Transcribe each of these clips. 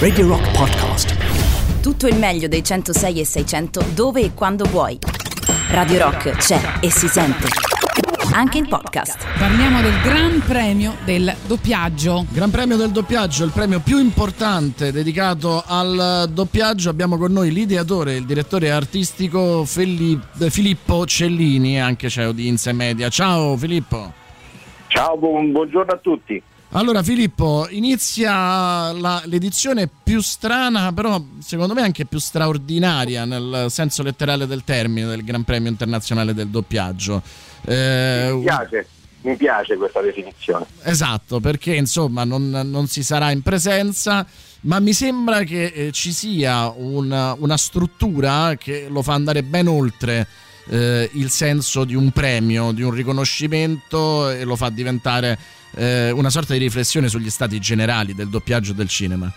Radio Rock Podcast. Tutto il meglio dei 106 e 600 dove e quando vuoi. Radio Rock c'è e si sente. Anche in podcast. Parliamo del Gran Premio del doppiaggio. Gran Premio del doppiaggio, il premio più importante dedicato al doppiaggio. Abbiamo con noi l'ideatore, il direttore artistico Filippo Cellini, anche CEO di Inse Media. Ciao Filippo. Ciao, buon, buongiorno a tutti. Allora Filippo, inizia la, l'edizione più strana, però secondo me anche più straordinaria nel senso letterale del termine del Gran Premio Internazionale del Doppiaggio. Eh, mi piace. Mi piace questa definizione. Esatto, perché insomma non, non si sarà in presenza, ma mi sembra che eh, ci sia una, una struttura che lo fa andare ben oltre eh, il senso di un premio, di un riconoscimento e lo fa diventare eh, una sorta di riflessione sugli stati generali del doppiaggio del cinema.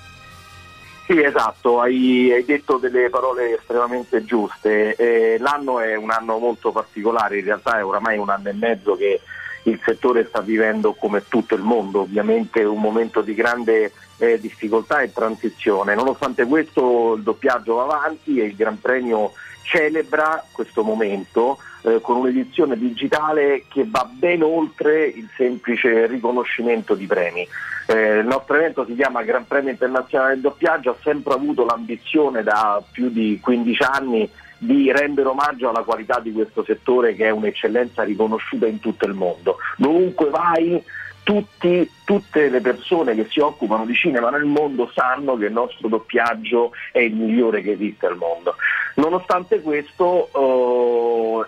Sì, esatto, hai, hai detto delle parole estremamente giuste. Eh, l'anno è un anno molto particolare, in realtà è oramai un anno e mezzo che il settore sta vivendo come tutto il mondo, ovviamente un momento di grande eh, difficoltà e transizione. Nonostante questo il doppiaggio va avanti e il Gran Premio celebra questo momento eh, con un'edizione digitale che va ben oltre il semplice riconoscimento di premi. Eh, il nostro evento si chiama Gran Premio Internazionale del Doppiaggio, ha sempre avuto l'ambizione da più di 15 anni di rendere omaggio alla qualità di questo settore che è un'eccellenza riconosciuta in tutto il mondo. Dovunque vai tutti, tutte le persone che si occupano di cinema nel mondo sanno che il nostro doppiaggio è il migliore che esiste al mondo. Nonostante questo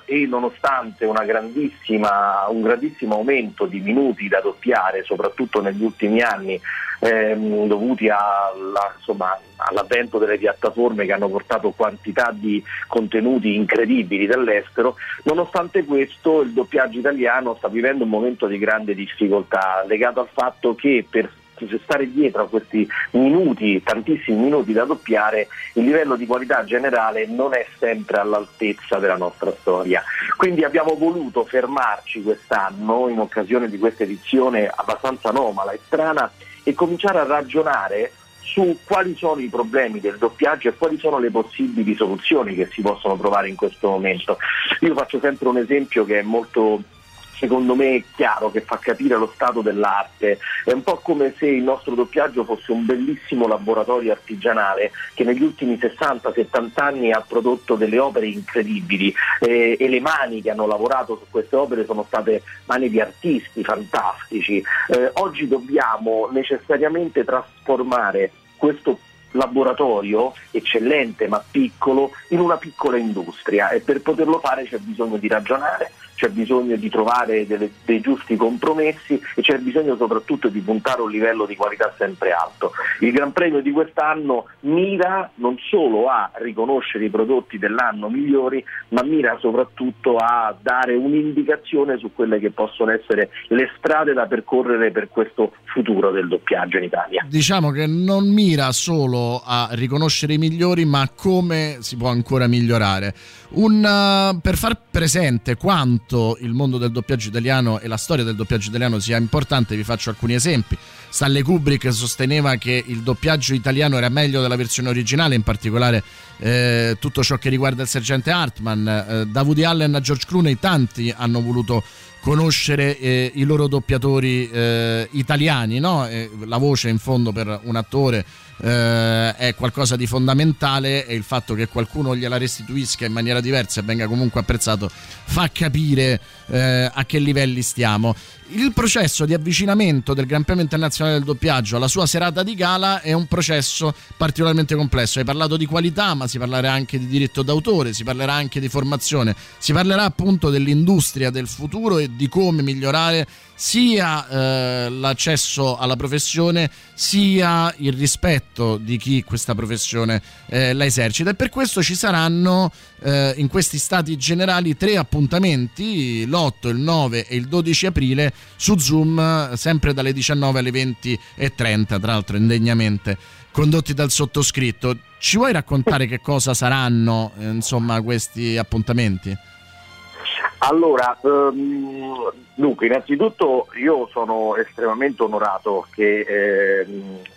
eh, e nonostante un grandissimo aumento di minuti da doppiare, soprattutto negli ultimi anni, ehm, dovuti alla, insomma, all'avvento delle piattaforme che hanno portato quantità di contenuti incredibili dall'estero, nonostante questo il doppiaggio italiano sta vivendo un momento di grande difficoltà legato al fatto che per stare dietro a questi minuti, tantissimi minuti da doppiare, il livello di qualità generale non è sempre all'altezza della nostra storia. Quindi abbiamo voluto fermarci quest'anno in occasione di questa edizione abbastanza anomala e strana e cominciare a ragionare su quali sono i problemi del doppiaggio e quali sono le possibili soluzioni che si possono trovare in questo momento. Io faccio sempre un esempio che è molto secondo me chiaro, che fa capire lo stato dell'arte. È un po' come se il nostro doppiaggio fosse un bellissimo laboratorio artigianale che negli ultimi 60-70 anni ha prodotto delle opere incredibili eh, e le mani che hanno lavorato su queste opere sono state mani di artisti fantastici. Eh, oggi dobbiamo necessariamente trasformare questo laboratorio eccellente ma piccolo in una piccola industria e per poterlo fare c'è bisogno di ragionare, c'è bisogno di trovare delle, dei giusti compromessi e c'è bisogno soprattutto di puntare a un livello di qualità sempre alto. Il Gran Premio di quest'anno mira non solo a riconoscere i prodotti dell'anno migliori, ma mira soprattutto a dare un'indicazione su quelle che possono essere le strade da percorrere per questo futuro del doppiaggio in Italia. Diciamo che non mira solo a riconoscere i migliori, ma come si può ancora migliorare. Un, uh, per far presente quanto il mondo del doppiaggio italiano e la storia del doppiaggio italiano sia importante, vi faccio alcuni esempi. Stanley Kubrick sosteneva che il doppiaggio italiano era meglio della versione originale, in particolare eh, tutto ciò che riguarda il sergente Hartman. Eh, da Woody Allen a George Clooney tanti hanno voluto conoscere eh, i loro doppiatori eh, italiani, no? la voce in fondo per un attore eh, è qualcosa di fondamentale e il fatto che qualcuno gliela restituisca in maniera diversa e venga comunque apprezzato fa capire eh, a che livelli stiamo. Il processo di avvicinamento del Gran Premio Internazionale del Doppiaggio alla sua serata di gala è un processo particolarmente complesso. Hai parlato di qualità, ma si parlerà anche di diritto d'autore, si parlerà anche di formazione, si parlerà appunto dell'industria del futuro e di come migliorare sia eh, l'accesso alla professione sia il rispetto di chi questa professione eh, la esercita e per questo ci saranno eh, in questi stati generali tre appuntamenti l'8, il 9 e il 12 aprile su Zoom sempre dalle 19 alle 20.30 tra l'altro indegnamente condotti dal sottoscritto ci vuoi raccontare che cosa saranno insomma questi appuntamenti? Allora, um, dunque, innanzitutto io sono estremamente onorato che eh,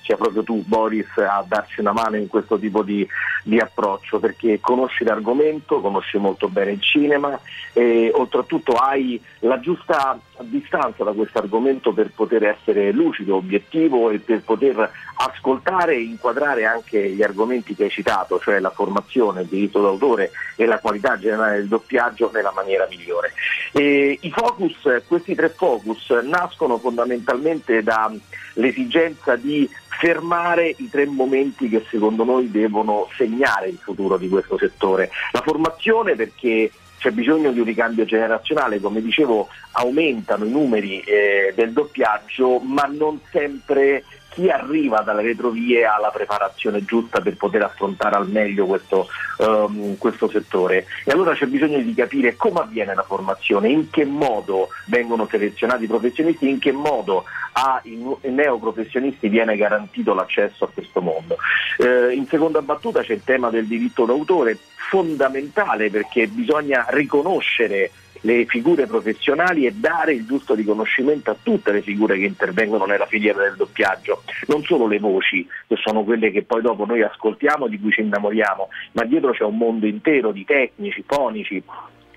sia proprio tu, Boris, a darci una mano in questo tipo di, di, approccio, perché conosci l'argomento, conosci molto bene il cinema e oltretutto hai la giusta distanza da questo argomento per poter essere lucido, obiettivo e per poter ascoltare e inquadrare anche gli argomenti che hai citato, cioè la formazione, il diritto d'autore e la qualità generale del doppiaggio nella maniera migliore. E I focus, questi tre focus nascono fondamentalmente dall'esigenza di fermare i tre momenti che secondo noi devono segnare il futuro di questo settore. La formazione perché c'è bisogno di un ricambio generazionale, come dicevo aumentano i numeri eh, del doppiaggio, ma non sempre chi arriva dalle retrovie ha la preparazione giusta per poter affrontare al meglio questo, um, questo, settore. E allora c'è bisogno di capire come avviene la formazione, in che modo vengono selezionati i professionisti, in che modo ai neoprofessionisti viene garantito l'accesso a questo mondo. Eh, in seconda battuta c'è il tema del diritto d'autore, fondamentale perché bisogna riconoscere le figure professionali e dare il giusto riconoscimento a tutte le figure che intervengono nella filiera del doppiaggio, non solo le voci, che sono quelle che poi dopo noi ascoltiamo, di cui ci innamoriamo, ma dietro c'è un mondo intero di tecnici, fonici,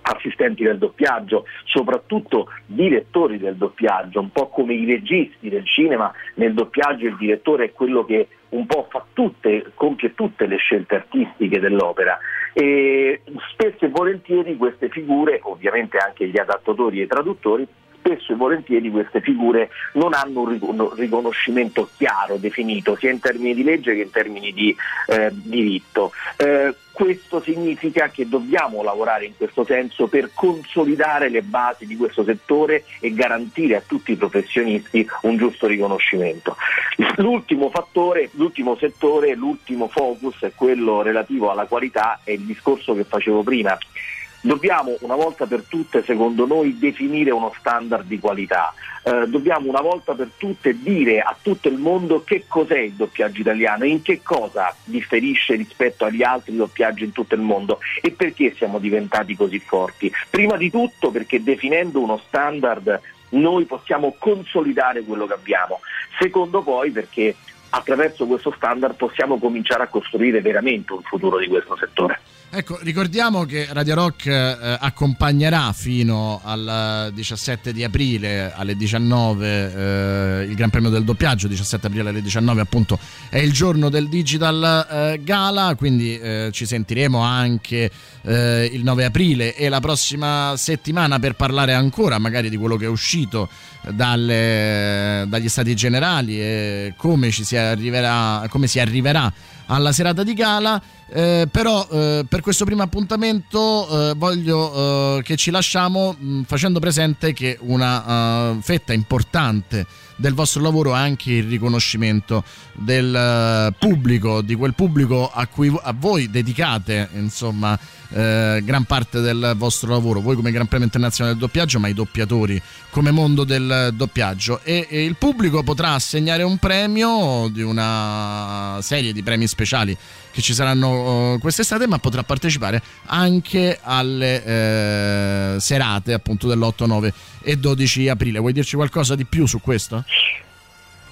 assistenti del doppiaggio, soprattutto direttori del doppiaggio, un po' come i registi del cinema, nel doppiaggio il direttore è quello che un po' fa tutte, compie tutte le scelte artistiche dell'opera e spesso e volentieri queste figure, ovviamente anche gli adattatori e i traduttori, spesso e volentieri queste figure non hanno un riconoscimento chiaro, definito, sia in termini di legge che in termini di eh, diritto. Eh, questo significa che dobbiamo lavorare in questo senso per consolidare le basi di questo settore e garantire a tutti i professionisti un giusto riconoscimento. L'ultimo fattore, l'ultimo settore, l'ultimo focus è quello relativo alla qualità, è il discorso che facevo prima. Dobbiamo una volta per tutte, secondo noi, definire uno standard di qualità. Eh, dobbiamo una volta per tutte dire a tutto il mondo che cos'è il doppiaggio italiano, in che cosa differisce rispetto agli altri doppiaggi in tutto il mondo e perché siamo diventati così forti. Prima di tutto perché definendo uno standard noi possiamo consolidare quello che abbiamo. Secondo poi perché attraverso questo standard possiamo cominciare a costruire veramente un futuro di questo settore. Ecco, ricordiamo che Radio Rock eh, accompagnerà fino al 17 di aprile alle 19 eh, il Gran Premio del doppiaggio, 17 aprile alle 19 appunto è il giorno del Digital eh, Gala, quindi eh, ci sentiremo anche eh, il 9 aprile e la prossima settimana per parlare ancora magari di quello che è uscito dalle, dagli stati generali e come, si arriverà, come si arriverà alla serata di gala. Eh, però eh, per questo primo appuntamento eh, voglio eh, che ci lasciamo mh, facendo presente che una uh, fetta importante del vostro lavoro è anche il riconoscimento del uh, pubblico, di quel pubblico a cui a voi dedicate insomma gran parte del vostro lavoro, voi come Gran Premio Internazionale del Doppiaggio, ma i doppiatori come mondo del doppiaggio. E, e il pubblico potrà assegnare un premio di una serie di premi speciali che ci saranno uh, quest'estate, ma potrà partecipare anche alle eh, serate appunto dell'8, 9 e 12 aprile. Vuoi dirci qualcosa di più su questo?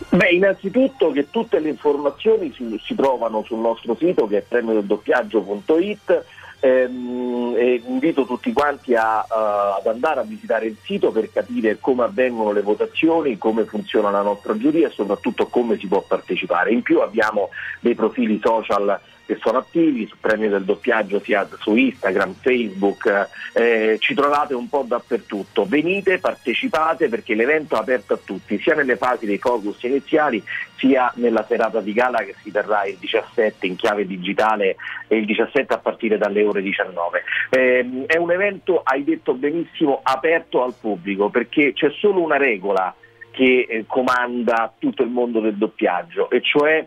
Beh, innanzitutto che tutte le informazioni si, si trovano sul nostro sito che è premiodoppiaggio.it Ehm, invito tutti quanti a, a, ad andare a visitare il sito per capire come avvengono le votazioni, come funziona la nostra giuria e soprattutto come si può partecipare. In più abbiamo dei profili social che sono attivi su Premio del Doppiaggio sia su Instagram, Facebook, eh, ci trovate un po' dappertutto. Venite, partecipate perché l'evento è aperto a tutti, sia nelle fasi dei focus iniziali sia nella serata di gala che si terrà il 17 in chiave digitale e il 17 a partire dalle ore 19. Eh, è un evento, hai detto benissimo, aperto al pubblico perché c'è solo una regola che eh, comanda tutto il mondo del doppiaggio e cioè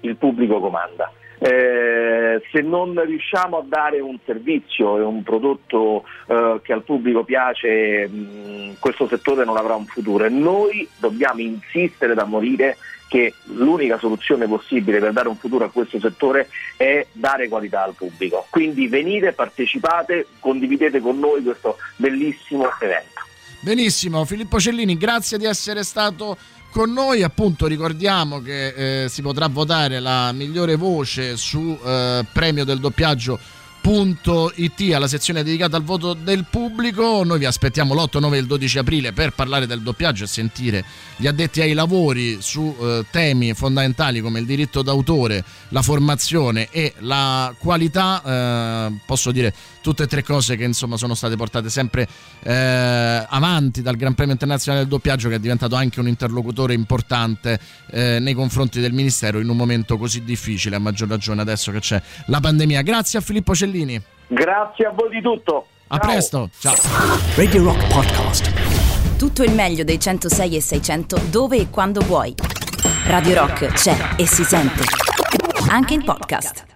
il pubblico comanda. Eh, se non riusciamo a dare un servizio e un prodotto eh, che al pubblico piace, mh, questo settore non avrà un futuro e noi dobbiamo insistere da morire che l'unica soluzione possibile per dare un futuro a questo settore è dare qualità al pubblico. Quindi venite, partecipate, condividete con noi questo bellissimo evento. Benissimo, Filippo Cellini, grazie di essere stato con noi. Appunto, ricordiamo che eh, si potrà votare la migliore voce su eh, premio del doppiaggio It alla sezione dedicata al voto del pubblico. Noi vi aspettiamo l'8, 9 e il 12 aprile per parlare del doppiaggio e sentire gli addetti ai lavori su eh, temi fondamentali come il diritto d'autore, la formazione e la qualità. Eh, posso dire tutte e tre cose che insomma sono state portate sempre eh, avanti dal Gran Premio Internazionale del Doppiaggio che è diventato anche un interlocutore importante eh, nei confronti del Ministero in un momento così difficile, a maggior ragione adesso che c'è la pandemia. Grazie a Filippo Cellini Cellini. Grazie a voi di tutto. A Ciao. presto. Ciao. Radio Rock Podcast. Tutto il meglio dei 106 e 600 dove e quando vuoi. Radio Rock c'è e si sente. Anche in podcast.